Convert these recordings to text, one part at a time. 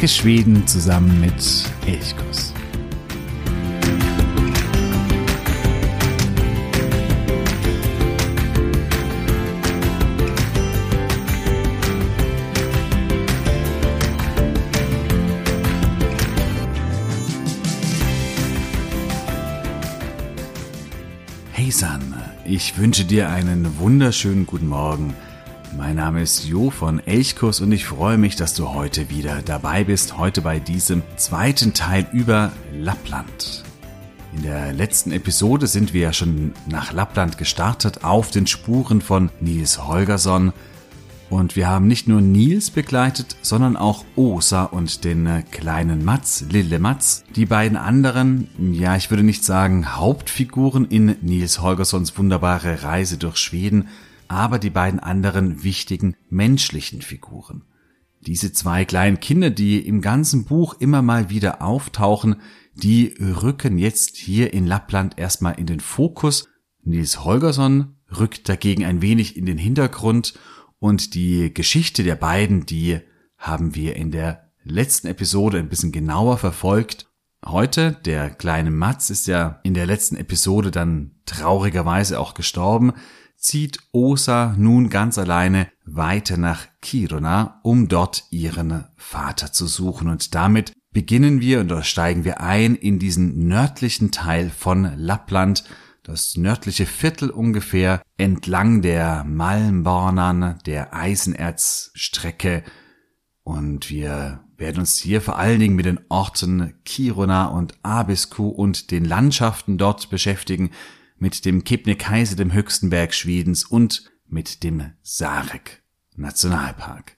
Entdecke Schweden zusammen mit Elchkuss. Hey ich wünsche dir einen wunderschönen guten Morgen. Mein Name ist Jo von Elchkurs und ich freue mich, dass du heute wieder dabei bist, heute bei diesem zweiten Teil über Lappland. In der letzten Episode sind wir ja schon nach Lappland gestartet auf den Spuren von Nils Holgersson. Und wir haben nicht nur Nils begleitet, sondern auch Osa und den äh, kleinen Mats, Lille Mats, die beiden anderen, ja, ich würde nicht sagen Hauptfiguren in Nils Holgerssons wunderbare Reise durch Schweden, aber die beiden anderen wichtigen menschlichen Figuren. Diese zwei kleinen Kinder, die im ganzen Buch immer mal wieder auftauchen, die rücken jetzt hier in Lappland erstmal in den Fokus. Nils Holgersson rückt dagegen ein wenig in den Hintergrund und die Geschichte der beiden, die haben wir in der letzten Episode ein bisschen genauer verfolgt. Heute, der kleine Mats ist ja in der letzten Episode dann traurigerweise auch gestorben, zieht Osa nun ganz alleine weiter nach Kiruna, um dort ihren Vater zu suchen. Und damit beginnen wir und steigen wir ein in diesen nördlichen Teil von Lappland, das nördliche Viertel ungefähr entlang der Malmbanan, der Eisenerzstrecke. Und wir werden uns hier vor allen Dingen mit den Orten Kiruna und Abisko und den Landschaften dort beschäftigen, mit dem Kebnekaise, dem höchsten Berg Schwedens und mit dem Sarek Nationalpark.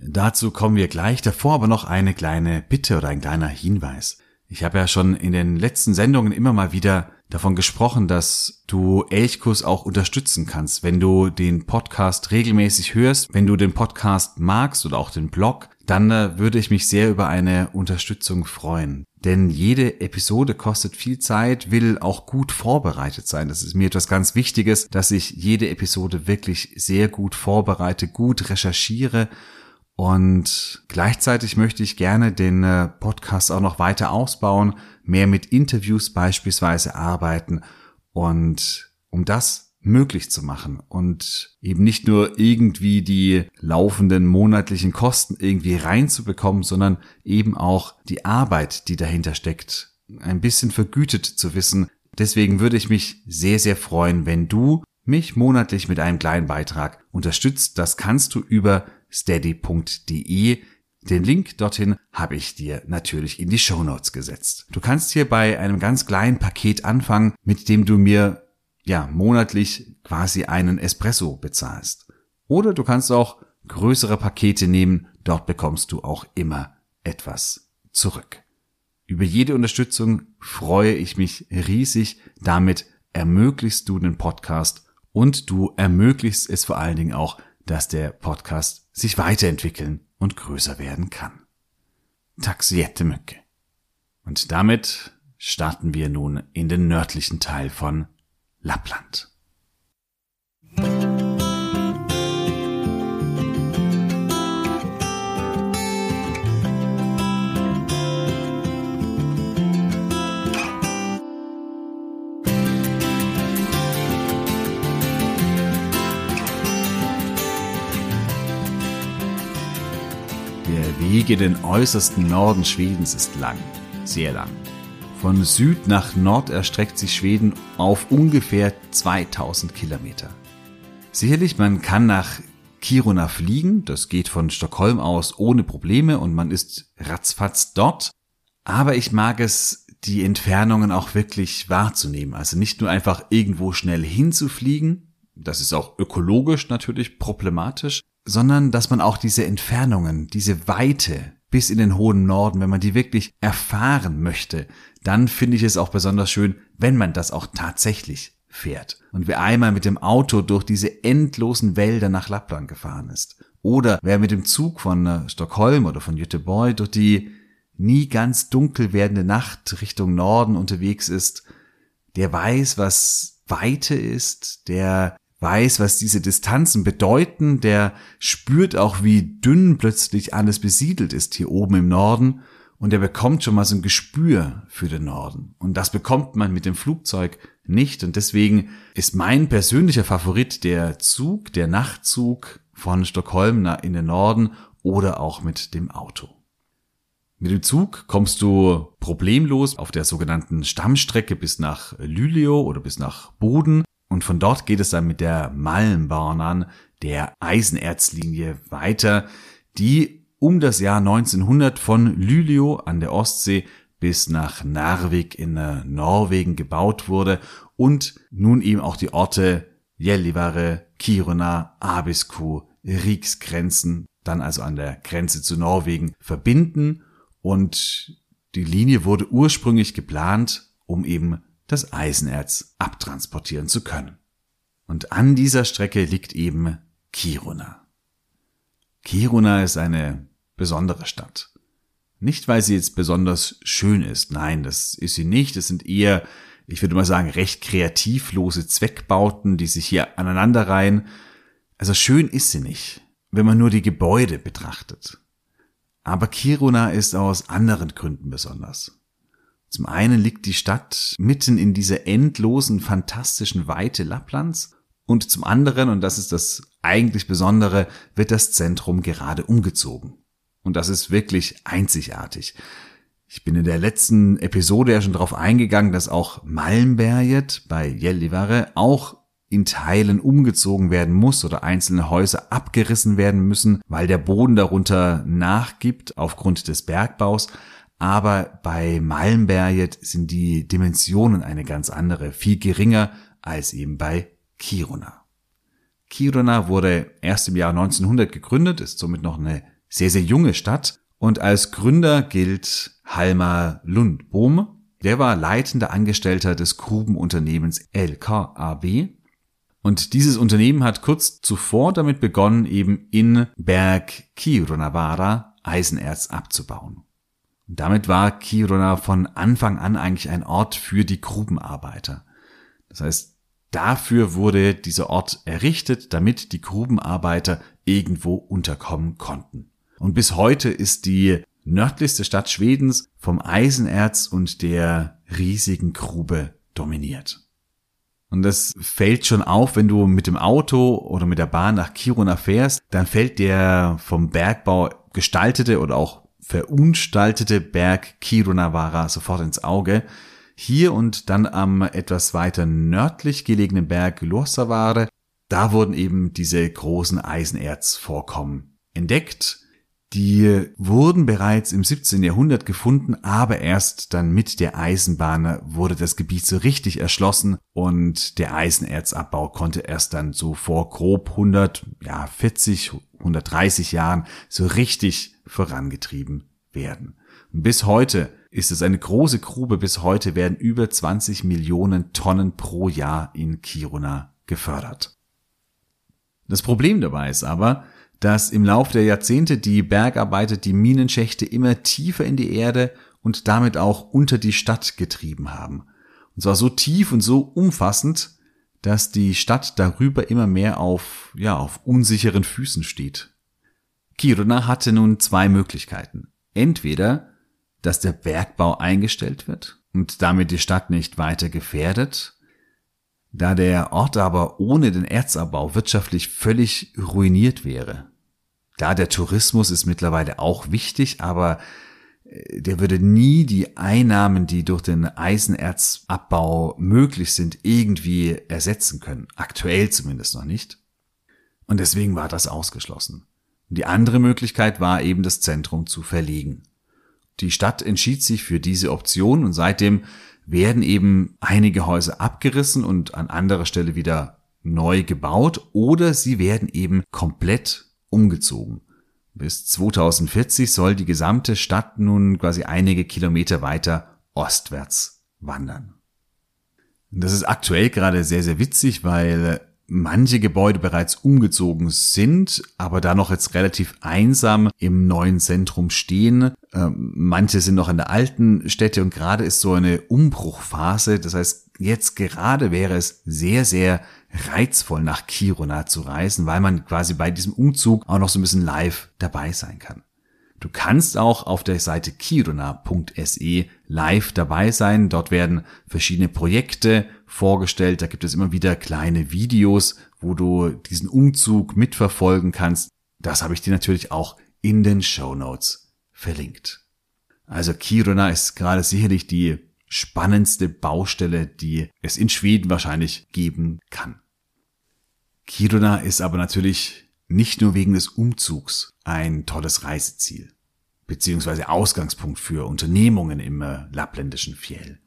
Dazu kommen wir gleich, davor aber noch eine kleine Bitte oder ein kleiner Hinweis. Ich habe ja schon in den letzten Sendungen immer mal wieder davon gesprochen, dass du Elchkurs auch unterstützen kannst, wenn du den Podcast regelmäßig hörst, wenn du den Podcast magst oder auch den Blog, dann äh, würde ich mich sehr über eine Unterstützung freuen. Denn jede Episode kostet viel Zeit, will auch gut vorbereitet sein. Das ist mir etwas ganz Wichtiges, dass ich jede Episode wirklich sehr gut vorbereite, gut recherchiere und gleichzeitig möchte ich gerne den äh, Podcast auch noch weiter ausbauen, mehr mit Interviews beispielsweise arbeiten und um das möglich zu machen und eben nicht nur irgendwie die laufenden monatlichen Kosten irgendwie reinzubekommen, sondern eben auch die Arbeit, die dahinter steckt, ein bisschen vergütet zu wissen. Deswegen würde ich mich sehr, sehr freuen, wenn du mich monatlich mit einem kleinen Beitrag unterstützt. Das kannst du über steady.de. Den Link dorthin habe ich dir natürlich in die Show Notes gesetzt. Du kannst hier bei einem ganz kleinen Paket anfangen, mit dem du mir ja monatlich quasi einen Espresso bezahlst. Oder du kannst auch größere Pakete nehmen, dort bekommst du auch immer etwas zurück. Über jede Unterstützung freue ich mich riesig. Damit ermöglichst du den Podcast und du ermöglichst es vor allen Dingen auch, dass der Podcast sich weiterentwickeln und größer werden kann. Taxiette Mücke. Und damit starten wir nun in den nördlichen Teil von Lappland. Weg in den äußersten Norden Schwedens ist lang, sehr lang. Von Süd nach Nord erstreckt sich Schweden auf ungefähr 2000 Kilometer. Sicherlich, man kann nach Kiruna fliegen, das geht von Stockholm aus ohne Probleme und man ist ratzfatz dort. Aber ich mag es, die Entfernungen auch wirklich wahrzunehmen. Also nicht nur einfach irgendwo schnell hinzufliegen, das ist auch ökologisch natürlich problematisch, sondern dass man auch diese Entfernungen, diese Weite bis in den hohen Norden, wenn man die wirklich erfahren möchte, dann finde ich es auch besonders schön, wenn man das auch tatsächlich fährt. Und wer einmal mit dem Auto durch diese endlosen Wälder nach Lappland gefahren ist, oder wer mit dem Zug von äh, Stockholm oder von Göteborg durch die nie ganz dunkel werdende Nacht Richtung Norden unterwegs ist, der weiß, was Weite ist, der weiß, was diese Distanzen bedeuten, der spürt auch, wie dünn plötzlich alles besiedelt ist hier oben im Norden und er bekommt schon mal so ein Gespür für den Norden. Und das bekommt man mit dem Flugzeug nicht und deswegen ist mein persönlicher Favorit der Zug, der Nachtzug von Stockholm in den Norden oder auch mit dem Auto. Mit dem Zug kommst du problemlos auf der sogenannten Stammstrecke bis nach Luleå oder bis nach Boden und von dort geht es dann mit der Malmbanan, der Eisenerzlinie weiter, die um das Jahr 1900 von Luleå an der Ostsee bis nach Narvik in Norwegen gebaut wurde und nun eben auch die Orte Gällivare, Kiruna, Abisko, Riksgrenzen, dann also an der Grenze zu Norwegen verbinden und die Linie wurde ursprünglich geplant, um eben das Eisenerz abtransportieren zu können. Und an dieser Strecke liegt eben Kiruna. Kiruna ist eine besondere Stadt. Nicht, weil sie jetzt besonders schön ist, nein, das ist sie nicht. Es sind eher, ich würde mal sagen, recht kreativlose Zweckbauten, die sich hier aneinanderreihen. Also schön ist sie nicht, wenn man nur die Gebäude betrachtet. Aber Kiruna ist aus anderen Gründen besonders. Zum einen liegt die Stadt mitten in dieser endlosen, fantastischen Weite Lapplands und zum anderen, und das ist das eigentlich Besondere, wird das Zentrum gerade umgezogen. Und das ist wirklich einzigartig. Ich bin in der letzten Episode ja schon darauf eingegangen, dass auch Malmberget bei Gällivare auch in Teilen umgezogen werden muss oder einzelne Häuser abgerissen werden müssen, weil der Boden darunter nachgibt aufgrund des Bergbaus. Aber bei Malmberget sind die Dimensionen eine ganz andere, viel geringer als eben bei Kiruna. Kiruna wurde erst im Jahr 1900 gegründet, ist somit noch eine sehr, sehr junge Stadt und als Gründer gilt Halmar Lundbohm. Der war leitender Angestellter des Grubenunternehmens LKAB und dieses Unternehmen hat kurz zuvor damit begonnen, eben in Berg Kirunavara Eisenerz abzubauen. Und damit war Kiruna von Anfang an eigentlich ein Ort für die Grubenarbeiter. Das heißt, dafür wurde dieser Ort errichtet, damit die Grubenarbeiter irgendwo unterkommen konnten. Und bis heute ist die nördlichste Stadt Schwedens vom Eisenerz und der riesigen Grube dominiert. Und das fällt schon auf, wenn du mit dem Auto oder mit der Bahn nach Kiruna fährst, dann fällt der vom Bergbau gestaltete oder auch verunstaltete Berg Kirunavara sofort ins Auge. Hier und dann am etwas weiter nördlich gelegenen Berg Luossavaara, da wurden eben diese großen Eisenerzvorkommen entdeckt die wurden bereits im 17. Jahrhundert gefunden, aber erst dann mit der Eisenbahn wurde das Gebiet so richtig erschlossen und der Eisenerzabbau konnte erst dann so vor grob 100, ja 40, 130 Jahren so richtig vorangetrieben werden. Bis heute ist es eine große Grube. Bis heute werden über 20 Millionen Tonnen pro Jahr in Kiruna gefördert. Das Problem dabei ist aber, dass im Laufe der Jahrzehnte die Bergarbeiter die Minenschächte immer tiefer in die Erde und damit auch unter die Stadt getrieben haben. Und zwar so tief und so umfassend, dass die Stadt darüber immer mehr auf, ja, auf unsicheren Füßen steht. Kiruna hatte nun zwei Möglichkeiten. Entweder, dass der Bergbau eingestellt wird und damit die Stadt nicht weiter gefährdet, da der Ort aber ohne den Erzabbau wirtschaftlich völlig ruiniert wäre. Da der Tourismus ist mittlerweile auch wichtig, aber äh, der würde nie die Einnahmen, die durch den Eisenerzabbau möglich sind, irgendwie ersetzen können. Aktuell zumindest noch nicht. Und deswegen war das ausgeschlossen. Die andere Möglichkeit war eben das Zentrum zu verlegen. Die Stadt entschied sich für diese Option und seitdem werden eben einige Häuser abgerissen und an anderer Stelle wieder neu gebaut oder sie werden eben komplett umgezogen. Bis 2040 soll die gesamte Stadt nun quasi einige Kilometer weiter ostwärts wandern. Das ist aktuell gerade sehr, sehr witzig, weil manche Gebäude bereits umgezogen sind, aber da noch jetzt relativ einsam im neuen Zentrum stehen. Ähm, manche sind noch in der alten Städte und gerade ist so eine Umbruchphase. Das heißt, jetzt gerade wäre es sehr, sehr reizvoll nach Kiruna zu reisen, weil man quasi bei diesem Umzug auch noch so ein bisschen live dabei sein kann. Du kannst auch auf der Seite kiruna.se live dabei sein. Dort werden verschiedene Projekte vorgestellt. Da gibt es immer wieder kleine Videos, wo du diesen Umzug mitverfolgen kannst. Das habe ich dir natürlich auch in den Show Notes verlinkt. Also Kiruna ist gerade sicherlich die spannendste Baustelle, die es in Schweden wahrscheinlich geben kann. Kiruna ist aber natürlich nicht nur wegen des Umzugs ein tolles Reiseziel, beziehungsweise Ausgangspunkt für Unternehmungen im äh, lappländischen Fjell.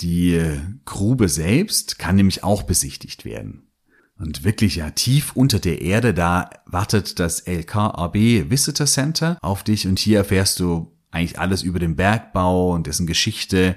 Die Grube selbst kann nämlich auch besichtigt werden. Und wirklich ja tief unter der Erde, da wartet das LKAB Visitor Center auf dich und hier erfährst du eigentlich alles über den Bergbau und dessen Geschichte.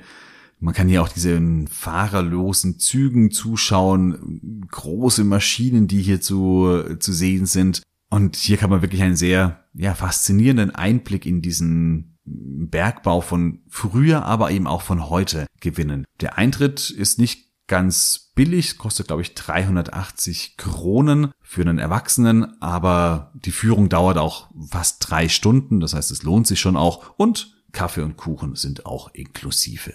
Man kann hier auch diesen fahrerlosen Zügen zuschauen, große Maschinen, die hier zu, zu sehen sind. Und hier kann man wirklich einen sehr ja, faszinierenden Einblick in diesen Bergbau von früher, aber eben auch von heute gewinnen. Der Eintritt ist nicht ganz billig, kostet glaube ich 380 Kronen für einen Erwachsenen, aber die Führung dauert auch fast drei Stunden, das heißt es lohnt sich schon auch und Kaffee und Kuchen sind auch inklusive.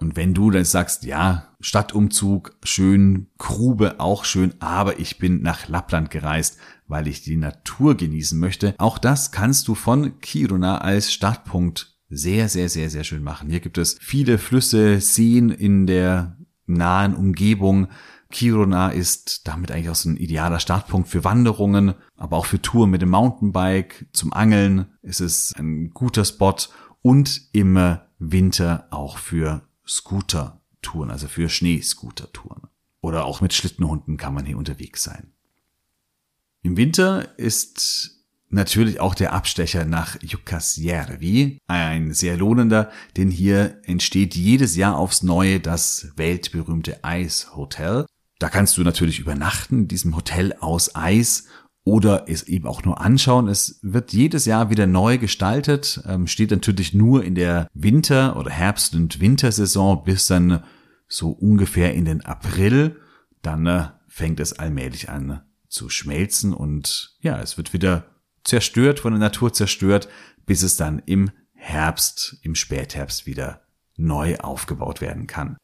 Und wenn du dann sagst, ja, Stadtumzug, schön, Grube auch schön, aber ich bin nach Lappland gereist, weil ich die Natur genießen möchte, auch das kannst du von Kiruna als Startpunkt sehr, sehr, sehr, sehr schön machen. Hier gibt es viele Flüsse, Seen in der nahen Umgebung. Kiruna ist damit eigentlich auch so ein idealer Startpunkt für Wanderungen, aber auch für Touren mit dem Mountainbike, zum Angeln ist es ein guter Spot und im Winter auch für Scooter-Touren, also für Schneescooter-Touren. Oder auch mit Schlittenhunden kann man hier unterwegs sein. Im Winter ist natürlich auch der Abstecher nach Jukkasjärvi, ein sehr lohnender, denn hier entsteht jedes Jahr aufs Neue das weltberühmte Eishotel. Da kannst du natürlich übernachten in diesem Hotel aus Eis oder es eben auch nur anschauen. Es wird jedes Jahr wieder neu gestaltet, ähm, steht natürlich nur in der Winter- oder Herbst- und Wintersaison bis dann so ungefähr in den April. Dann äh, fängt es allmählich an zu schmelzen und ja, es wird wieder zerstört, von der Natur zerstört, bis es dann im Herbst, im Spätherbst wieder neu aufgebaut werden kann.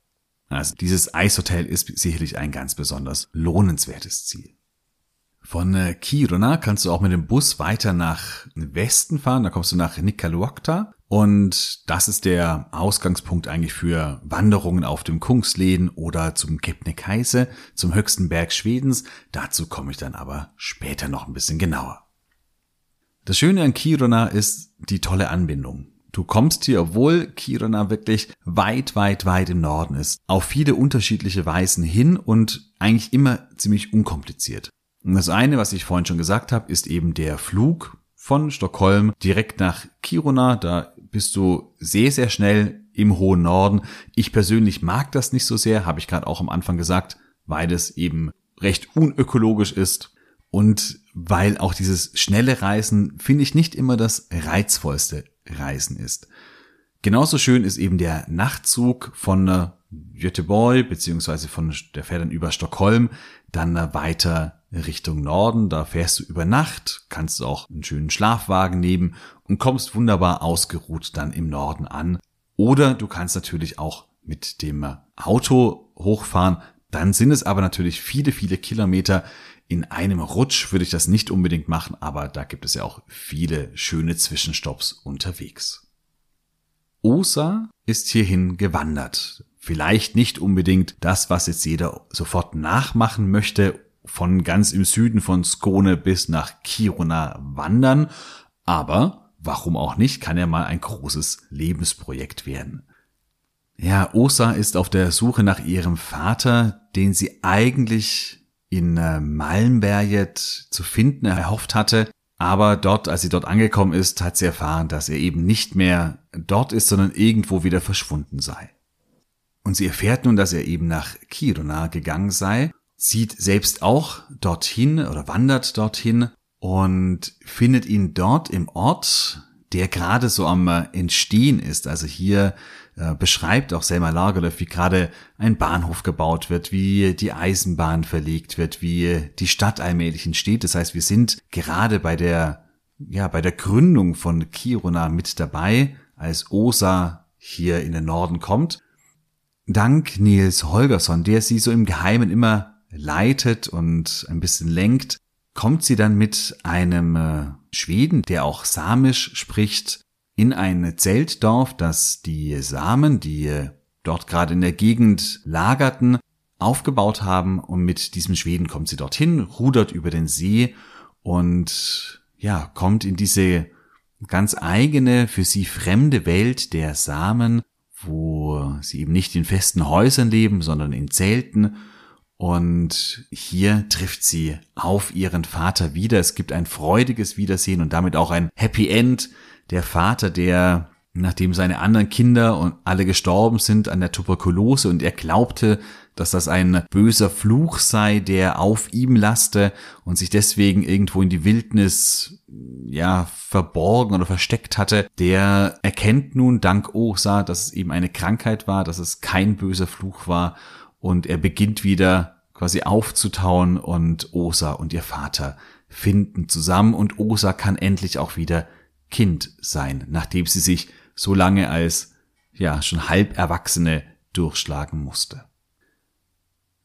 Also dieses Eishotel ist sicherlich ein ganz besonders lohnenswertes Ziel. Von äh, Kiruna kannst du auch mit dem Bus weiter nach Westen fahren. Da kommst du nach Nikkaluokta. Und das ist der Ausgangspunkt eigentlich für Wanderungen auf dem Kungsleden oder zum Kebnekaise, zum höchsten Berg Schwedens. Dazu komme ich dann aber später noch ein bisschen genauer. Das Schöne an Kiruna ist die tolle Anbindung. Du kommst hier, obwohl Kiruna wirklich weit, weit, weit im Norden ist, auf viele unterschiedliche Weisen hin und eigentlich immer ziemlich unkompliziert. Und das eine, was ich vorhin schon gesagt habe, ist eben der Flug von Stockholm direkt nach Kiruna. Da bist du sehr, sehr schnell im hohen Norden. Ich persönlich mag das nicht so sehr, habe ich gerade auch am Anfang gesagt, weil es eben recht unökologisch ist und weil auch dieses schnelle Reisen, finde ich, nicht immer das reizvollste Reisen ist. Genauso schön ist eben der Nachtzug von Göteborg, beziehungsweise von der fährt dann über Stockholm, dann weiter Richtung Norden. Da fährst du über Nacht, kannst du auch einen schönen Schlafwagen nehmen und kommst wunderbar ausgeruht dann im Norden an. Oder du kannst natürlich auch mit dem Auto hochfahren. Dann sind es aber natürlich viele, viele Kilometer. In einem Rutsch würde ich das nicht unbedingt machen, aber da gibt es ja auch viele schöne Zwischenstopps unterwegs. Osa ist hierhin gewandert. Vielleicht nicht unbedingt das, was jetzt jeder sofort nachmachen möchte von ganz im Süden von Skone bis nach Kiruna wandern, aber warum auch nicht, kann ja mal ein großes Lebensprojekt werden. Ja, Osa ist auf der Suche nach ihrem Vater, den sie eigentlich in äh, Malmberget zu finden erhofft hatte, aber dort, als sie dort angekommen ist, hat sie erfahren, dass er eben nicht mehr dort ist, sondern irgendwo wieder verschwunden sei. Und sie erfährt nun, dass er eben nach Kiruna gegangen sei zieht selbst auch dorthin oder wandert dorthin und findet ihn dort im Ort, der gerade so am äh, Entstehen ist. Also hier äh, beschreibt auch Selma Lagerlöf, wie gerade ein Bahnhof gebaut wird, wie die Eisenbahn verlegt wird, wie die Stadt allmählich entsteht. Das heißt, wir sind gerade bei der, ja, bei der Gründung von Kiruna mit dabei, als Osa hier in den Norden kommt. Dank Nils Holgersson, der sie so im Geheimen immer leitet und ein bisschen lenkt, kommt sie dann mit einem äh, Schweden, der auch Samisch spricht, in ein Zeltdorf, das die Samen, die äh, dort gerade in der Gegend lagerten, aufgebaut haben. Und mit diesem Schweden kommt sie dorthin, rudert über den See und ja, kommt in diese ganz eigene, für sie fremde Welt der Samen, wo sie eben nicht in festen Häusern leben, sondern in Zelten und hier trifft sie auf ihren Vater wieder. Es gibt ein freudiges Wiedersehen und damit auch ein Happy End. Der Vater, der, nachdem seine anderen Kinder und alle gestorben sind an der Tuberkulose und er glaubte, dass das ein böser Fluch sei, der auf ihm laste und sich deswegen irgendwo in die Wildnis, ja, verborgen oder versteckt hatte, der erkennt nun dank Osa, dass es eben eine Krankheit war, dass es kein böser Fluch war und er beginnt wieder quasi aufzutauen und Osa und ihr Vater finden zusammen und Osa kann endlich auch wieder Kind sein, nachdem sie sich so lange als ja schon halb Erwachsene durchschlagen musste.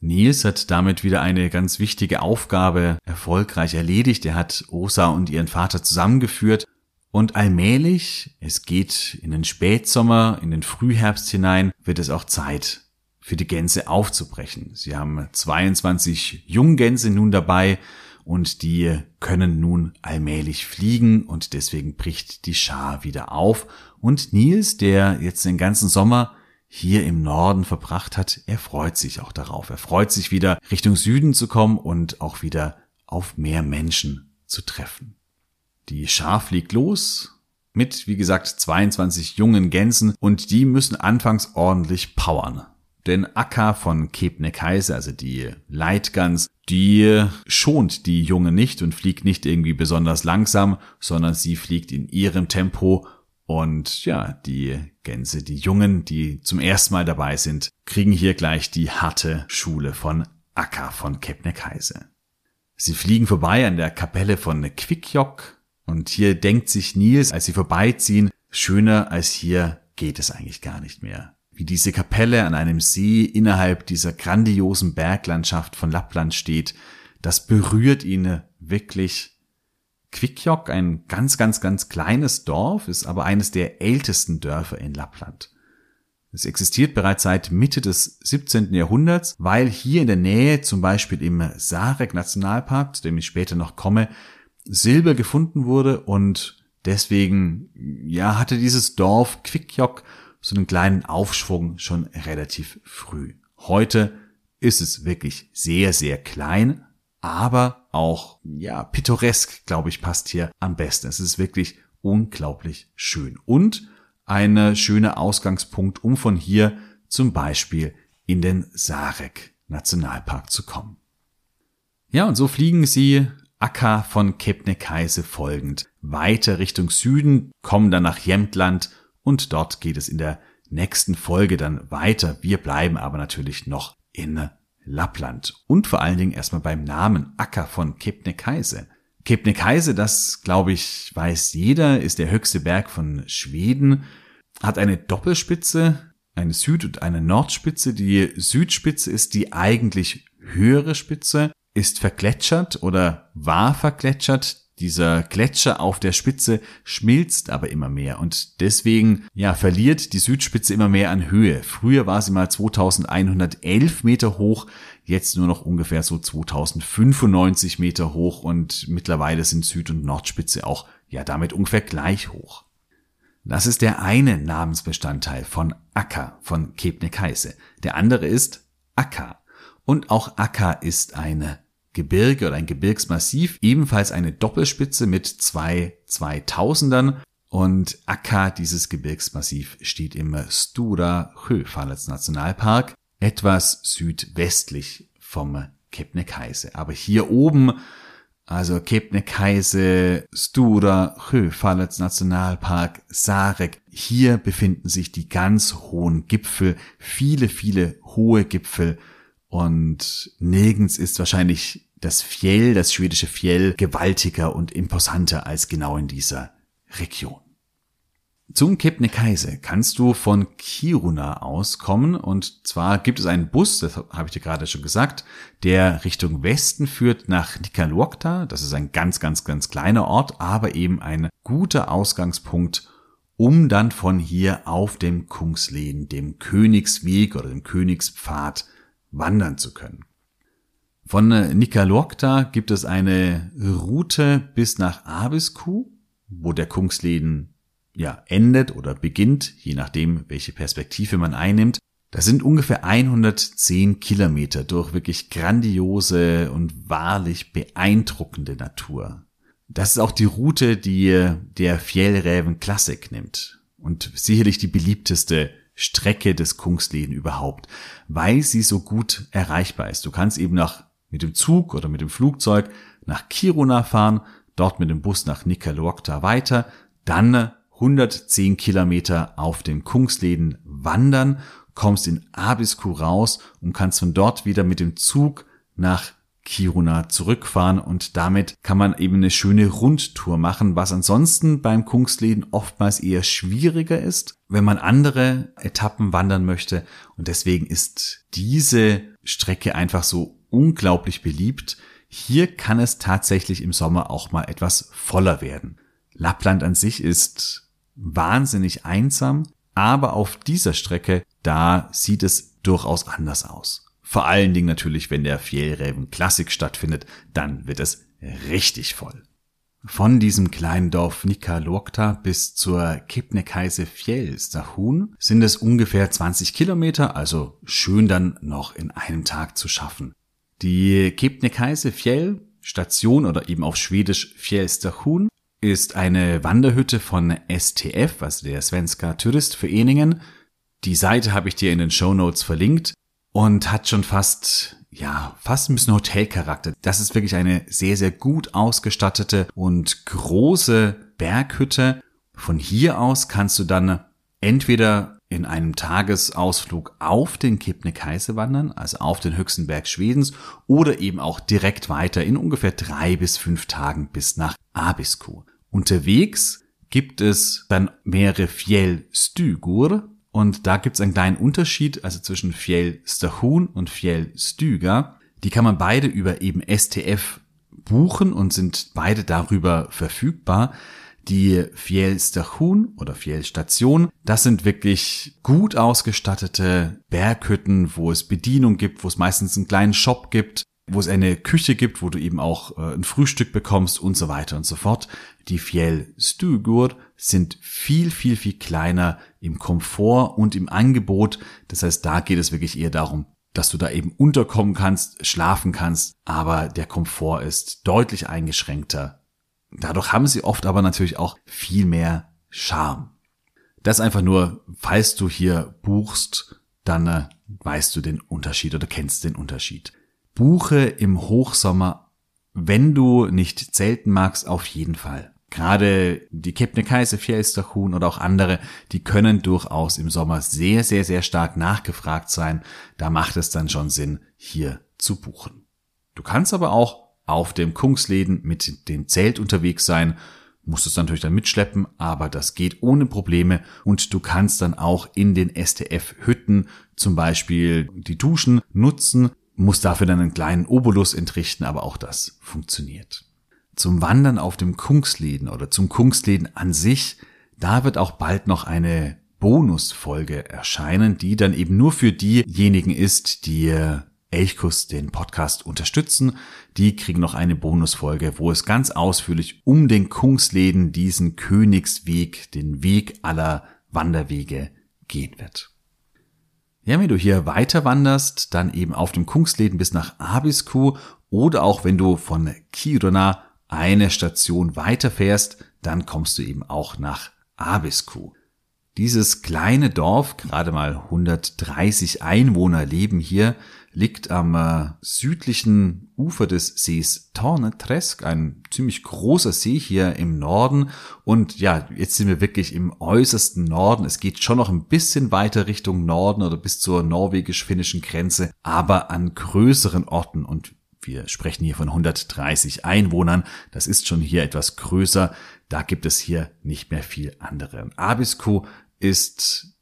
Nils hat damit wieder eine ganz wichtige Aufgabe erfolgreich erledigt. Er hat Osa und ihren Vater zusammengeführt und allmählich, es geht in den Spätsommer, in den Frühherbst hinein, wird es auch Zeit, für die Gänse aufzubrechen. Sie haben 22 Junggänse nun dabei und die können nun allmählich fliegen und deswegen bricht die Schar wieder auf und Nils, der jetzt den ganzen Sommer hier im Norden verbracht hat, er freut sich auch darauf. Er freut sich wieder Richtung Süden zu kommen und auch wieder auf mehr Menschen zu treffen. Die Schar fliegt los mit, wie gesagt, 22 jungen Gänsen und die müssen anfangs ordentlich powern. Denn Akka von Kebnekaise, also die Leitgans, die schont die Junge nicht und fliegt nicht irgendwie besonders langsam, sondern sie fliegt in ihrem Tempo und ja, die Gänse, die Jungen, die zum ersten Mal dabei sind, kriegen hier gleich die harte Schule von Akka von Kebnekaise. Sie fliegen vorbei an der Kapelle von Quickjock und hier denkt sich Nils, als sie vorbeiziehen, schöner als hier geht es eigentlich gar nicht mehr wie diese Kapelle an einem See innerhalb dieser grandiosen Berglandschaft von Lappland steht, das berührt ihn wirklich. Quickjock, ein ganz, ganz, ganz kleines Dorf, ist aber eines der ältesten Dörfer in Lappland. Es existiert bereits seit Mitte des 17. Jahrhunderts, weil hier in der Nähe, zum Beispiel im Sarek Nationalpark, zu dem ich später noch komme, Silber gefunden wurde und deswegen, ja, hatte dieses Dorf Quickjock so einen kleinen Aufschwung schon relativ früh. Heute ist es wirklich sehr, sehr klein, aber auch, ja, pittoresk, glaube ich, passt hier am besten. Es ist wirklich unglaublich schön und ein schöner Ausgangspunkt, um von hier zum Beispiel in den Sarek Nationalpark zu kommen. Ja, und so fliegen sie Akka von Kebnekaise folgend weiter Richtung Süden, kommen dann nach Jämtland und dort geht es in der nächsten Folge dann weiter. Wir bleiben aber natürlich noch in Lappland und vor allen Dingen erstmal beim Namen Acker von Kebnekaise. Kebnekaise, das glaube ich weiß jeder, ist der höchste Berg von Schweden, hat eine Doppelspitze, eine Süd- und eine Nordspitze. Die Südspitze ist die eigentlich höhere Spitze, ist vergletschert oder war vergletschert. Dieser Gletscher auf der Spitze schmilzt aber immer mehr und deswegen ja verliert die Südspitze immer mehr an Höhe. Früher war sie mal 2111 Meter hoch, jetzt nur noch ungefähr so 2095 Meter hoch und mittlerweile sind Süd- und Nordspitze auch ja damit ungefähr gleich hoch. Das ist der eine Namensbestandteil von Akka von Kebnekaise. Der andere ist Akka. Und auch Akka ist eine Gebirge oder ein Gebirgsmassiv, ebenfalls eine Doppelspitze mit zwei 2000ern und Akka, dieses Gebirgsmassiv, steht im Stura Höfalets Nationalpark, etwas südwestlich vom Kebnekaise. Aber hier oben also Kebnekaise, Stura, Höfalets Nationalpark, Sarek. Hier befinden sich die ganz hohen Gipfel, viele, viele hohe Gipfel und nirgends ist wahrscheinlich das Fjell, das schwedische Fjell, gewaltiger und imposanter als genau in dieser Region. Zum Kebnekaise kannst du von Kiruna aus kommen und zwar gibt es einen Bus, das habe ich dir gerade schon gesagt, der Richtung Westen führt nach Nikkaluokta. Das ist ein ganz, ganz, ganz kleiner Ort, aber eben ein guter Ausgangspunkt, um dann von hier auf dem Kungsleden, dem Königsweg oder dem Königspfad wandern zu können. Von Nikkaluokta gibt es eine Route bis nach Abisko, wo der Kungsleden ja, endet oder beginnt, je nachdem, welche Perspektive man einnimmt. Das sind ungefähr 110 Kilometer durch wirklich grandiose und wahrlich beeindruckende Natur. Das ist auch die Route, die der Fjellräven Classic nimmt und sicherlich die beliebteste Strecke des Kungsleden überhaupt, weil sie so gut erreichbar ist. Du kannst eben nach, mit dem Zug oder mit dem Flugzeug nach Kiruna fahren, dort mit dem Bus nach Nikkaluokta weiter, dann 110 Kilometer auf dem Kungsleden wandern, kommst in Abisko raus und kannst von dort wieder mit dem Zug nach Kiruna zurückfahren und damit kann man eben eine schöne Rundtour machen, was ansonsten beim Kungsleden oftmals eher schwieriger ist, wenn man andere Etappen wandern möchte und deswegen ist diese Strecke einfach so unglaublich beliebt. Hier kann es tatsächlich im Sommer auch mal etwas voller werden. Lappland an sich ist wahnsinnig einsam, aber auf dieser Strecke, da sieht es durchaus anders aus. Vor allen Dingen natürlich, wenn der Fjellräven Klassik stattfindet, dann wird es richtig voll. Von diesem kleinen Dorf Nikalokta bis zur Kebnekaise Fjellstahun sind es ungefähr 20 Kilometer, also schön dann noch in einem Tag zu schaffen. Die Kebnekaise Fjell Station oder eben auf Schwedisch Fjellstahun ist eine Wanderhütte von STF, also der Svenska Turistföreningen. Die Seite habe ich dir in den Show Notes verlinkt und hat schon fast, ja, fast ein bisschen Hotelcharakter. Das ist wirklich eine sehr, sehr gut ausgestattete und große Berghütte. Von hier aus kannst du dann entweder in einem Tagesausflug auf den Kebnekaise wandern, also auf den höchsten Berg Schwedens, oder eben auch direkt weiter in ungefähr drei bis fünf Tagen bis nach Abisko. Unterwegs gibt es dann mehrere Fjellstugur und da gibt es einen kleinen Unterschied, also zwischen Fjellstahun und Fjellstuga. Die kann man beide über eben STF buchen und sind beide darüber verfügbar. Die Fjellstahun oder Fjellstation, das sind wirklich gut ausgestattete Berghütten, wo es Bedienung gibt, wo es meistens einen kleinen Shop gibt, wo es eine Küche gibt, wo du eben auch äh, ein Frühstück bekommst und so weiter und so fort. Die Fjellstugur sind viel, viel, viel kleiner im Komfort und im Angebot. Das heißt, da geht es wirklich eher darum, dass du da eben unterkommen kannst, schlafen kannst, aber der Komfort ist deutlich eingeschränkter. Dadurch haben sie oft aber natürlich auch viel mehr Charme. Das einfach nur, falls du hier buchst, dann äh, weißt du den Unterschied oder kennst den Unterschied buche im Hochsommer, wenn du nicht zelten magst, auf jeden Fall. Gerade die Kebnekaise, Fjellstachun oder auch andere, die können durchaus im Sommer sehr, sehr, sehr stark nachgefragt sein. Da macht es dann schon Sinn, hier zu buchen. Du kannst aber auch auf dem Kungsleden mit dem Zelt unterwegs sein, musst es natürlich dann mitschleppen, aber das geht ohne Probleme und du kannst dann auch in den STF-Hütten zum Beispiel die Duschen nutzen, muss dafür dann einen kleinen Obolus entrichten, aber auch das funktioniert. Zum Wandern auf dem Kungsleden oder zum Kungsleden an sich, da wird auch bald noch eine Bonusfolge erscheinen, die dann eben nur für diejenigen ist, die Elchkus den Podcast unterstützen. Die kriegen noch eine Bonusfolge, wo es ganz ausführlich um den Kungsleden, diesen Königsweg, den Weg aller Wanderwege gehen wird. Ja, wenn du hier weiter wanderst, dann eben auf dem Kungsleden bis nach Abisko oder auch wenn du von Kiruna eine Station weiter fährst, dann kommst du eben auch nach Abisko. Dieses kleine Dorf, gerade mal 130 Einwohner leben hier, liegt am äh, südlichen Ufer des Sees Tornetresk, ein ziemlich großer See hier im Norden. Und ja, jetzt sind wir wirklich im äußersten Norden. Es geht schon noch ein bisschen weiter Richtung Norden oder bis zur norwegisch-finnischen Grenze, aber an größeren Orten. Und wir sprechen hier von 130 Einwohnern. Das ist schon hier etwas größer. Da gibt es hier nicht mehr viel andere. Abisko ist,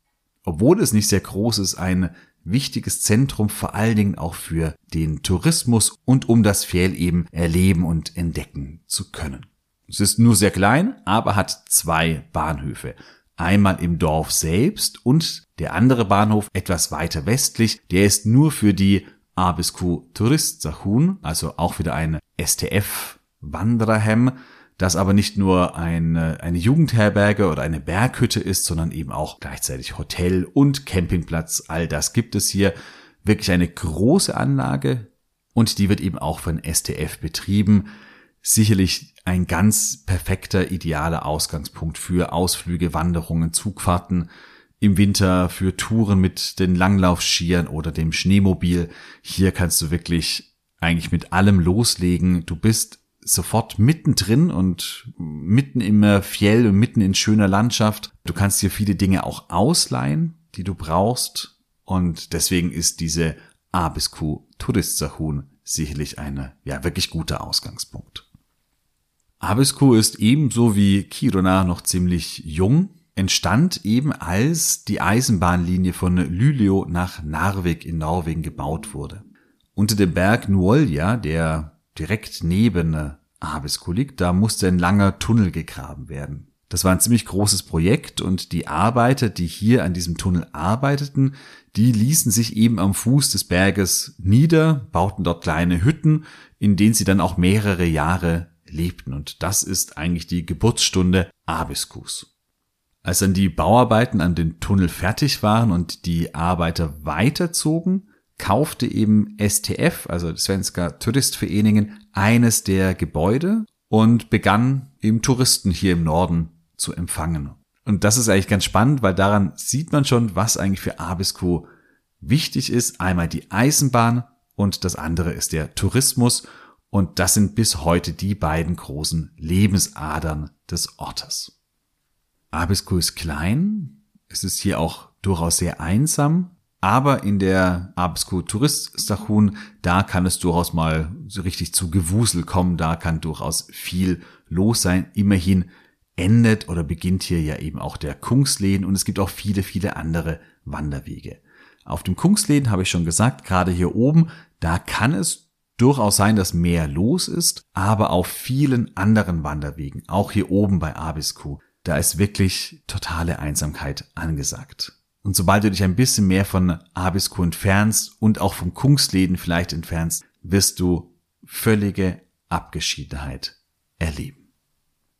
obwohl es nicht sehr groß ist, ein wichtiges Zentrum vor allen Dingen auch für den Tourismus und um das Fjell eben erleben und entdecken zu können. Es ist nur sehr klein, aber hat zwei Bahnhöfe. Einmal im Dorf selbst und der andere Bahnhof etwas weiter westlich, der ist nur für die Abisku Turistsahun, also auch wieder ein STF Wandererhem, das aber nicht nur eine, eine Jugendherberge oder eine Berghütte ist, sondern eben auch gleichzeitig Hotel und Campingplatz. All das gibt es hier. Wirklich eine große Anlage und die wird eben auch von STF betrieben. Sicherlich ein ganz perfekter, idealer Ausgangspunkt für Ausflüge, Wanderungen, Zugfahrten im Winter für Touren mit den Langlaufskiern oder dem Schneemobil. Hier kannst du wirklich eigentlich mit allem loslegen. Du bist sofort mittendrin und mitten im Fjell und mitten in schöner Landschaft. Du kannst dir viele Dinge auch ausleihen, die du brauchst. Und deswegen ist diese Abisku Turistsahun sicherlich eine, ja, wirklich guter Ausgangspunkt. Abisku ist ebenso wie Kiruna noch ziemlich jung entstand eben als die Eisenbahnlinie von Luleå nach Narvik in Norwegen gebaut wurde. Unter dem Berg Nuolja, der direkt neben Abisko liegt, da musste ein langer Tunnel gegraben werden. Das war ein ziemlich großes Projekt und die Arbeiter, die hier an diesem Tunnel arbeiteten, die ließen sich eben am Fuß des Berges nieder, bauten dort kleine Hütten, in denen sie dann auch mehrere Jahre lebten. Und das ist eigentlich die Geburtsstunde Abiskus. Als dann die Bauarbeiten an den Tunnel fertig waren und die Arbeiter weiterzogen, kaufte eben STF, also Svenska Turistvereningen, eines der Gebäude und begann eben Touristen hier im Norden zu empfangen. Und das ist eigentlich ganz spannend, weil daran sieht man schon, was eigentlich für Abisko wichtig ist. Einmal die Eisenbahn und das andere ist der Tourismus. Und das sind bis heute die beiden großen Lebensadern des Ortes. Abisko ist klein, es ist hier auch durchaus sehr einsam, aber in der Abisko Touriststation, da kann es durchaus mal so richtig zu Gewusel kommen, da kann durchaus viel los sein. Immerhin endet oder beginnt hier ja eben auch der Kungsleden und es gibt auch viele, viele andere Wanderwege. Auf dem Kungsleden habe ich schon gesagt, gerade hier oben, da kann es durchaus sein, dass mehr los ist, aber auf vielen anderen Wanderwegen, auch hier oben bei Abisko, da ist wirklich totale Einsamkeit angesagt. Und sobald du dich ein bisschen mehr von Abisko entfernst und auch vom Kungsläden vielleicht entfernst, wirst du völlige Abgeschiedenheit erleben.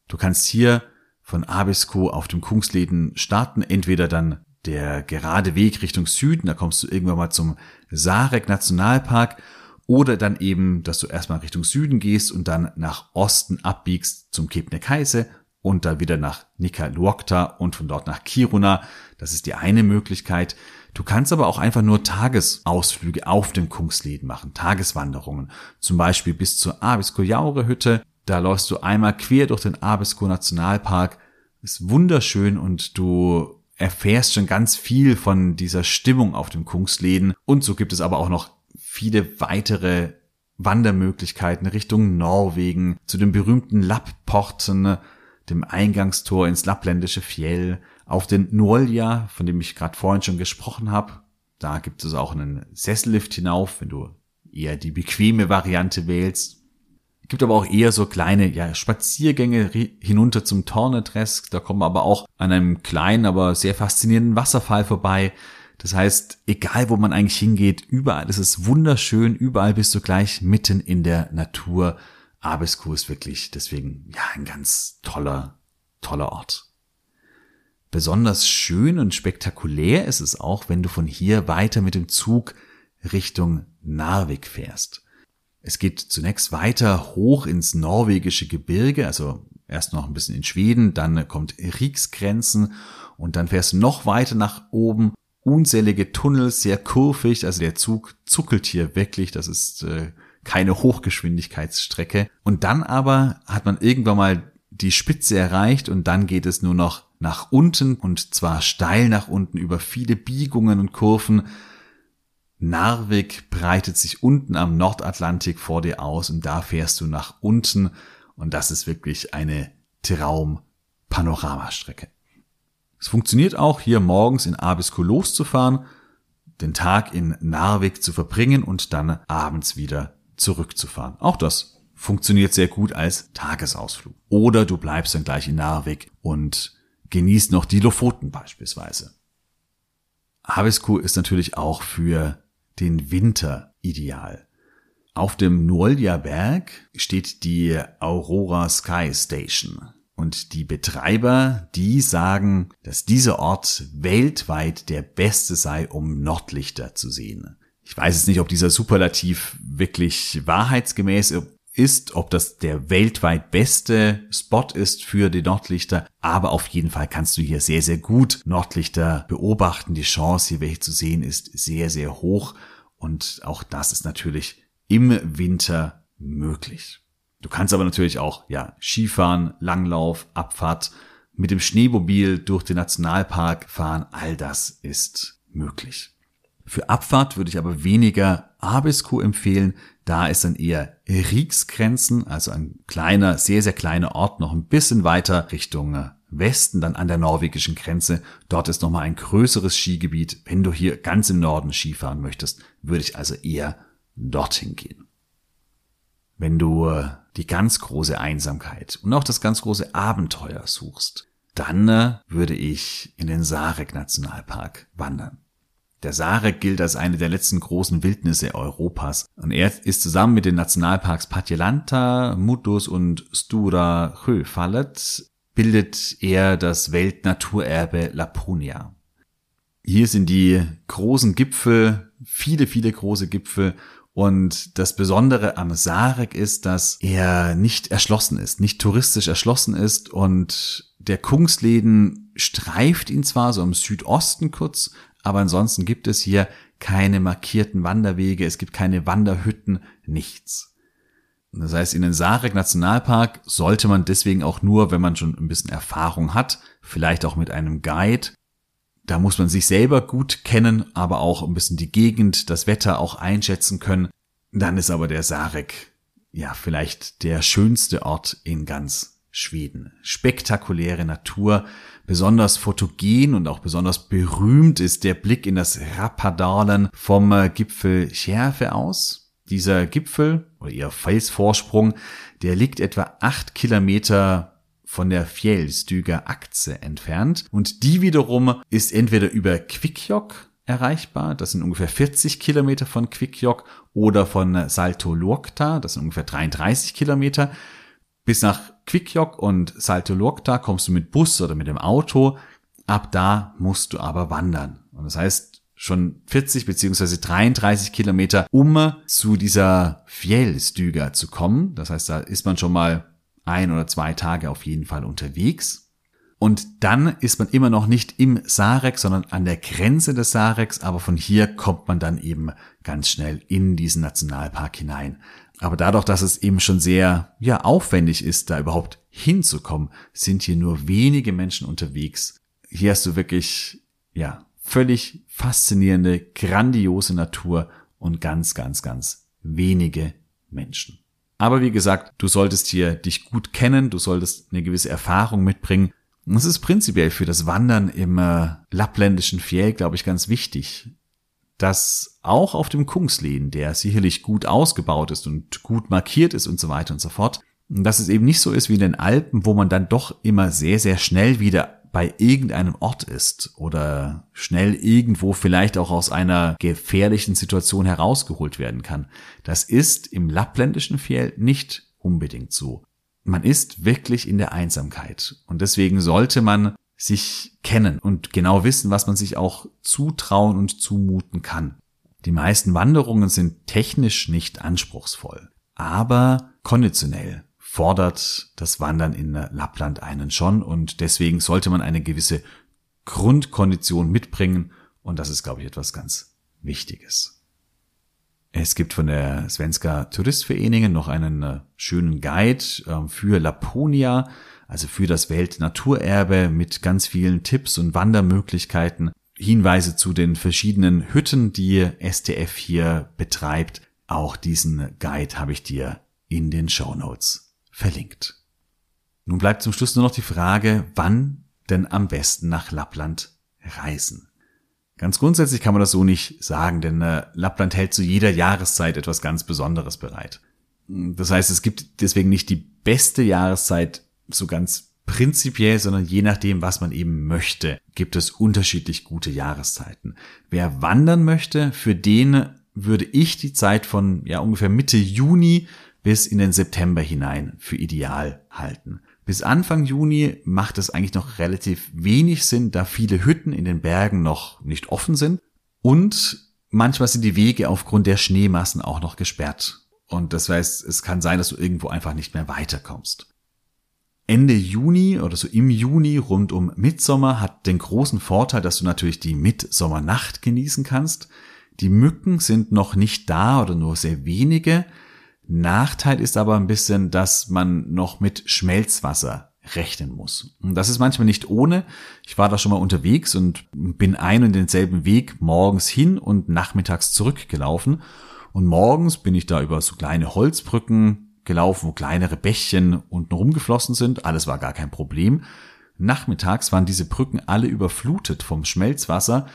Du kannst hier von Abisko auf dem Kungsläden starten, entweder dann der gerade Weg Richtung Süden, da kommst du irgendwann mal zum Sarek Nationalpark oder dann eben, dass du erstmal Richtung Süden gehst und dann nach Osten abbiegst zum Kebnekaise und dann wieder nach Nikkaluokta und von dort nach Kiruna. Das ist die eine Möglichkeit. Du kannst aber auch einfach nur Tagesausflüge auf dem Kungsleden machen, Tageswanderungen. Zum Beispiel bis zur Abisko-Jaure-Hütte. Da läufst du einmal quer durch den Abisko-Nationalpark. Ist wunderschön und du erfährst schon ganz viel von dieser Stimmung auf dem Kungsleden. Und so gibt es aber auch noch viele weitere Wandermöglichkeiten Richtung Norwegen, zu den berühmten Lappporten, dem Eingangstor ins lappländische Fjell, auf den Nuolja, von dem ich gerade vorhin schon gesprochen habe. Da gibt es auch einen Sessellift hinauf, wenn du eher die bequeme Variante wählst. Es gibt aber auch eher so kleine ja, Spaziergänge hinunter zum Tornetresk. Da kommen wir aber auch an einem kleinen, aber sehr faszinierenden Wasserfall vorbei. Das heißt, egal wo man eigentlich hingeht, überall ist es wunderschön, überall bist du gleich mitten in der Natur Abisko ist wirklich deswegen ja ein ganz toller, toller Ort. Besonders schön und spektakulär ist es auch, wenn du von hier weiter mit dem Zug Richtung Narvik fährst. Es geht zunächst weiter hoch ins norwegische Gebirge, also erst noch ein bisschen in Schweden, dann kommt Riksgrenzen und dann fährst du noch weiter nach oben unzählige Tunnel, sehr kurvig, also der Zug zuckelt hier wirklich, das ist äh, keine Hochgeschwindigkeitsstrecke. Und dann aber hat man irgendwann mal die Spitze erreicht und dann geht es nur noch nach unten und zwar steil nach unten über viele Biegungen und Kurven. Narvik breitet sich unten am Nordatlantik vor dir aus und da fährst du nach unten und das ist wirklich eine Traum-Panoramastrecke. Es funktioniert auch hier morgens in Abisko loszufahren, den Tag in Narvik zu verbringen und dann abends wieder zurückzufahren. Auch das funktioniert sehr gut als Tagesausflug. Oder du bleibst dann gleich in Narvik und genießt noch die Lofoten beispielsweise. Abisko ist natürlich auch für den Winter ideal. Auf dem Nuolja Berg steht die Aurora Sky Station. Und die Betreiber, die sagen, dass dieser Ort weltweit der beste sei, um Nordlichter zu sehen. Ich weiß jetzt nicht, ob dieser Superlativ wirklich wahrheitsgemäß ist, ob das der weltweit beste Spot ist für die Nordlichter, aber auf jeden Fall kannst du hier sehr, sehr gut Nordlichter beobachten. Die Chance, hier welche zu sehen, ist sehr, sehr hoch und auch das ist natürlich im Winter möglich. Du kannst aber natürlich auch, ja, Skifahren, Langlauf, Abfahrt, mit dem Schneemobil durch den Nationalpark fahren, all das ist möglich. Für Abfahrt würde ich aber weniger Abisko empfehlen, da ist dann eher Rieksgrenzen, also ein kleiner, sehr, sehr kleiner Ort, noch ein bisschen weiter Richtung Westen, dann an der norwegischen Grenze. Dort ist nochmal ein größeres Skigebiet. Wenn du hier ganz im Norden Skifahren möchtest, würde ich also eher dorthin gehen. Wenn du die ganz große Einsamkeit und auch das ganz große Abenteuer suchst, dann äh, würde ich in den Sarek Nationalpark wandern. Der Sarek gilt als eine der letzten großen Wildnisse Europas. Und er ist zusammen mit den Nationalparks Patjelanta, Mutus und Stura Höfallet bildet er das Weltnaturerbe Laponia. Hier sind die großen Gipfel, viele, viele große Gipfel. Und das Besondere am Sarek ist, dass er nicht erschlossen ist, nicht touristisch erschlossen ist. Und der Kungsläden streift ihn zwar so im Südosten kurz, aber ansonsten gibt es hier keine markierten Wanderwege, es gibt keine Wanderhütten, nichts. Das heißt, in den Sarek Nationalpark sollte man deswegen auch nur, wenn man schon ein bisschen Erfahrung hat, vielleicht auch mit einem Guide. Da muss man sich selber gut kennen, aber auch ein bisschen die Gegend, das Wetter auch einschätzen können. Dann ist aber der Sarek ja vielleicht der schönste Ort in ganz Schweden. Spektakuläre Natur, Besonders fotogen und auch besonders berühmt ist der Blick in das Rappadalen vom äh, Gipfel Schärfe aus. Dieser Gipfel oder ihr Felsvorsprung, der liegt etwa acht Kilometer von der Fjellstüger Akze entfernt und die wiederum ist entweder über Kvikjok erreichbar, das sind ungefähr 40 Kilometer von Kvikjok oder von Salto Luokta, das sind ungefähr 33 Kilometer. Bis nach Quickjok und Saltolokta kommst du mit Bus oder mit dem Auto. Ab da musst du aber wandern. Und das heißt, schon 40 beziehungsweise 33 Kilometer, um zu dieser Fjellstüger zu kommen. Das heißt, da ist man schon mal ein oder zwei Tage auf jeden Fall unterwegs. Und dann ist man immer noch nicht im Sarek, sondern an der Grenze des Sareks, aber von hier kommt man dann eben ganz schnell in diesen Nationalpark hinein. Aber dadurch, dass es eben schon sehr, ja, aufwendig ist, da überhaupt hinzukommen, sind hier nur wenige Menschen unterwegs. Hier hast du wirklich, ja, völlig faszinierende, grandiose Natur und ganz, ganz, ganz wenige Menschen. Aber wie gesagt, du solltest hier dich gut kennen, du solltest eine gewisse Erfahrung mitbringen. Und es ist prinzipiell für das Wandern im äh, lappländischen Fjell, glaube ich, ganz wichtig, dass auch auf dem Kungsleden, der sicherlich gut ausgebaut ist und gut markiert ist und so weiter und so fort, dass es eben nicht so ist wie in den Alpen, wo man dann doch immer sehr, sehr schnell wieder bei irgendeinem Ort ist oder schnell irgendwo vielleicht auch aus einer gefährlichen Situation herausgeholt werden kann. Das ist im lappländischen Fjell nicht unbedingt so. Man ist wirklich in der Einsamkeit und deswegen sollte man sich kennen und genau wissen, was man sich auch zutrauen und zumuten kann. Die meisten Wanderungen sind technisch nicht anspruchsvoll, aber konditionell fordert das Wandern in Lappland einen schon und deswegen sollte man eine gewisse Grundkondition mitbringen Und das ist, glaube ich, etwas ganz Wichtiges. Es gibt von der Svenska Turistvereningen noch einen äh, schönen Guide äh, für Laponia, also für das Weltnaturerbe mit ganz vielen Tipps und Wandermöglichkeiten, Hinweise zu den verschiedenen Hütten, die STF hier betreibt. Auch diesen Guide habe ich dir in den Show Notes verlinkt. Nun bleibt zum Schluss nur noch die Frage, wann denn am besten nach Lappland reisen. Ganz grundsätzlich kann man das so nicht sagen, denn äh, Lappland hält zu jeder Jahreszeit etwas ganz Besonderes bereit. Das heißt, es gibt deswegen nicht die beste Jahreszeit so ganz prinzipiell, sondern je nachdem, was man eben möchte, gibt es unterschiedlich gute Jahreszeiten. Wer wandern möchte, für den würde ich die Zeit von ja ungefähr Mitte Juni bis in den September hinein für ideal halten. Bis Anfang Juni macht es eigentlich noch relativ wenig Sinn, da viele Hütten in den Bergen noch nicht offen sind und manchmal sind die Wege aufgrund der Schneemassen auch noch gesperrt. Und das heißt, es kann sein, dass du irgendwo einfach nicht mehr weiterkommst. Ende Juni oder so im Juni rund um Mitsommer hat den großen Vorteil, dass du natürlich die Mitsommernacht genießen kannst. Die Mücken sind noch nicht da oder nur sehr wenige. Nachteil ist aber ein bisschen, dass man noch mit Schmelzwasser rechnen muss. Und das ist manchmal nicht ohne. Ich war da schon mal unterwegs und bin ein und denselben Weg morgens hin und nachmittags zurückgelaufen. Und morgens bin ich da über so kleine Holzbrücken gelaufen, wo kleinere Bächchen unten rumgeflossen sind. Alles war gar kein Problem. Nachmittags waren diese Brücken alle überflutet vom Schmelzwasser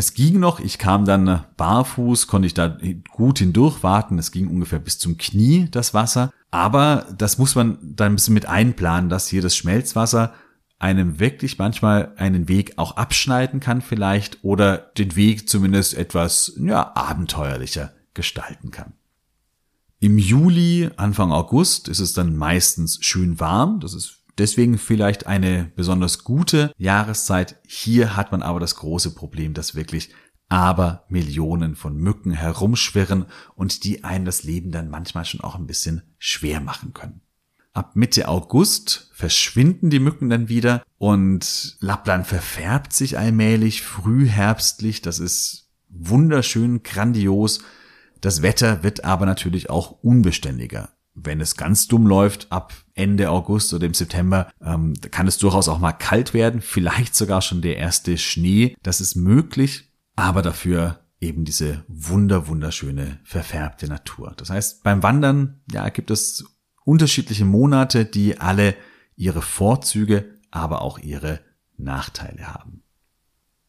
es ging noch, ich kam dann barfuß, konnte ich da gut hindurch warten. Es ging ungefähr bis zum Knie, das Wasser. Aber das muss man dann ein bisschen mit einplanen, dass hier das Schmelzwasser einem wirklich manchmal einen Weg auch abschneiden kann vielleicht oder den Weg zumindest etwas, ja, abenteuerlicher gestalten kann. Im Juli, Anfang August ist es dann meistens schön warm. Das ist Deswegen vielleicht eine besonders gute Jahreszeit. Hier hat man aber das große Problem, dass wirklich aber Millionen von Mücken herumschwirren und die einen das Leben dann manchmal schon auch ein bisschen schwer machen können. Ab Mitte August verschwinden die Mücken dann wieder und Lappland verfärbt sich allmählich frühherbstlich. Das ist wunderschön, grandios. Das Wetter wird aber natürlich auch unbeständiger wenn es ganz dumm läuft, ab Ende August oder im September, ähm, kann es durchaus auch mal kalt werden, vielleicht sogar schon der erste Schnee. Das ist möglich, aber dafür eben diese wunder wunderschöne verfärbte Natur. Das heißt, beim Wandern, ja, gibt es unterschiedliche Monate, die alle ihre Vorzüge, aber auch ihre Nachteile haben.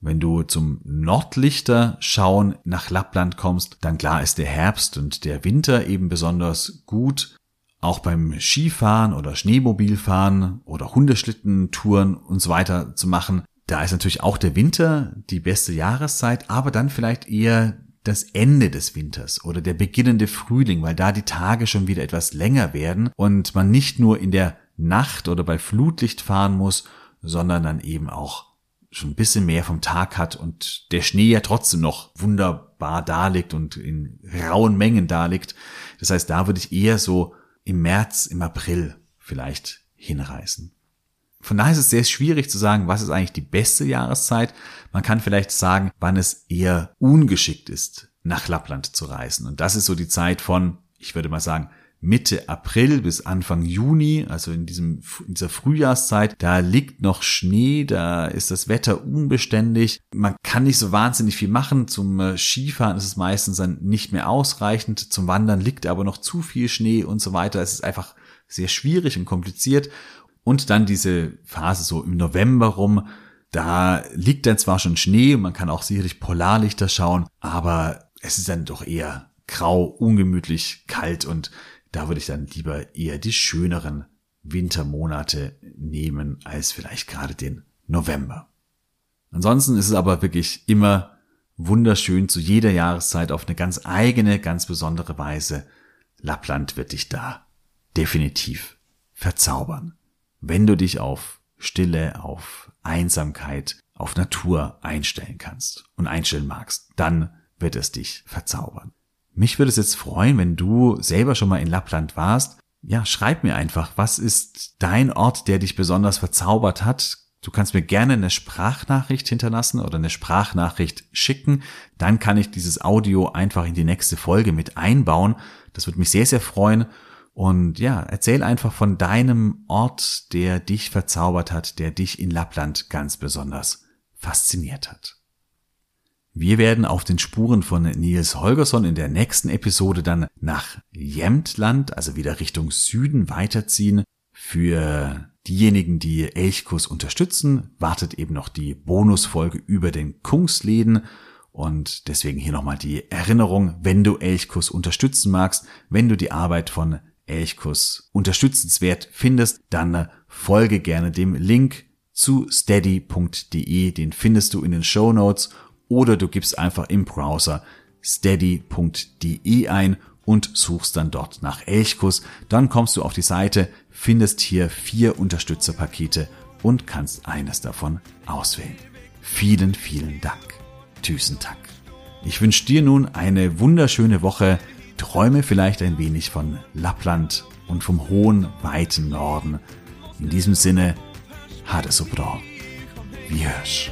Wenn du zum Nordlichter schauen nach Lappland kommst, dann klar ist der Herbst und der Winter eben besonders gut. Auch beim Skifahren oder Schneemobilfahren oder Hundeschlittentouren und so weiter zu machen. Da ist natürlich auch der Winter die beste Jahreszeit, aber dann vielleicht eher das Ende des Winters oder der beginnende Frühling, weil da die Tage schon wieder etwas länger werden und man nicht nur in der Nacht oder bei Flutlicht fahren muss, sondern dann eben auch schon ein bisschen mehr vom Tag hat und der Schnee ja trotzdem noch wunderbar da liegt und in rauen Mengen da liegt. Das heißt, da würde ich eher so im März, im April vielleicht hinreißen. Von daher ist es sehr schwierig zu sagen, was ist eigentlich die beste Jahreszeit. Man kann vielleicht sagen, wann es eher ungeschickt ist, nach Lappland zu reisen. Und das ist so die Zeit von, ich würde mal sagen, Mitte April bis Anfang Juni, also in diesem, in dieser Frühjahrszeit, da liegt noch Schnee, da ist das Wetter unbeständig. Man kann nicht so wahnsinnig viel machen. Zum äh, Skifahren ist es meistens dann nicht mehr ausreichend. Zum Wandern liegt aber noch zu viel Schnee und so weiter. Es ist einfach sehr schwierig und kompliziert. Und dann diese Phase so im November rum, da liegt dann zwar schon Schnee und man kann auch sicherlich Polarlichter schauen, aber es ist dann doch eher grau, ungemütlich, kalt und da würde ich dann lieber eher die schöneren Wintermonate nehmen als vielleicht gerade den November. Ansonsten ist es aber wirklich immer wunderschön zu jeder Jahreszeit auf eine ganz eigene, ganz besondere Weise. Lappland wird dich da definitiv verzaubern. Wenn du dich auf Stille, auf Einsamkeit, auf Natur einstellen kannst und einstellen magst, dann wird es dich verzaubern. Mich würde es jetzt freuen, wenn du selber schon mal in Lappland warst. Ja, schreib mir einfach, was ist dein Ort, der dich besonders verzaubert hat? Du kannst mir gerne eine Sprachnachricht hinterlassen oder eine Sprachnachricht schicken. Dann kann ich dieses Audio einfach in die nächste Folge mit einbauen. Das würde mich sehr, sehr freuen. Und ja, erzähl einfach von deinem Ort, der dich verzaubert hat, der dich in Lappland ganz besonders fasziniert hat. Wir werden auf den Spuren von Nils Holgersson in der nächsten Episode dann nach Jämtland, also wieder Richtung Süden weiterziehen. Für diejenigen, die Elchkurs unterstützen, wartet eben noch die Bonusfolge über den Kungsläden. Und deswegen hier nochmal die Erinnerung, wenn du Elchkurs unterstützen magst, wenn du die Arbeit von Elchkurs unterstützenswert findest, dann folge gerne dem Link zu steady.de, den findest du in den Show Notes oder du gibst einfach im Browser steady.de ein und suchst dann dort nach Elchkuss. Dann kommst du auf die Seite, findest hier vier Unterstützerpakete und kannst eines davon auswählen. Vielen, vielen Dank. Tüßen Tag. Ich wünsche dir nun eine wunderschöne Woche. Träume vielleicht ein wenig von Lappland und vom hohen, weiten Norden. In diesem Sinne, ha det så bra. Vi hörs.